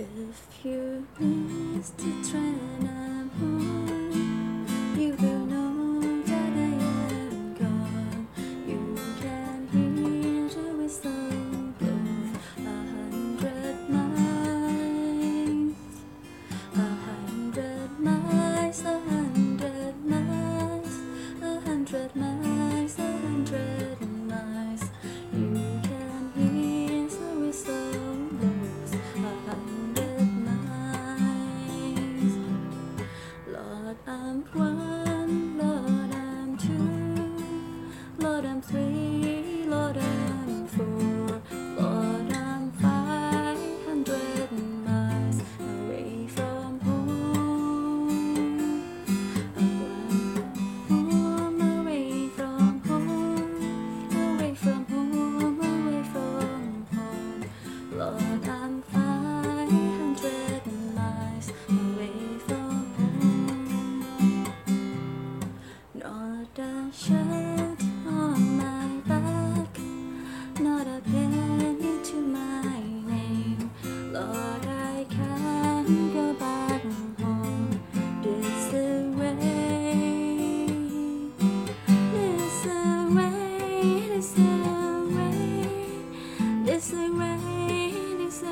If you miss the train Lord, I'm two. Lord, I'm three. shirt on my back, not a penny to my name. Lord, I can't go back home this way. This way, this way, this way, this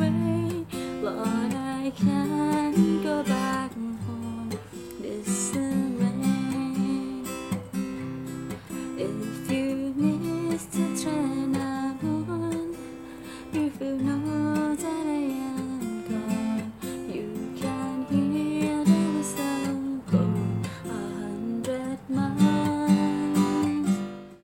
way. Lord, I can't. 我在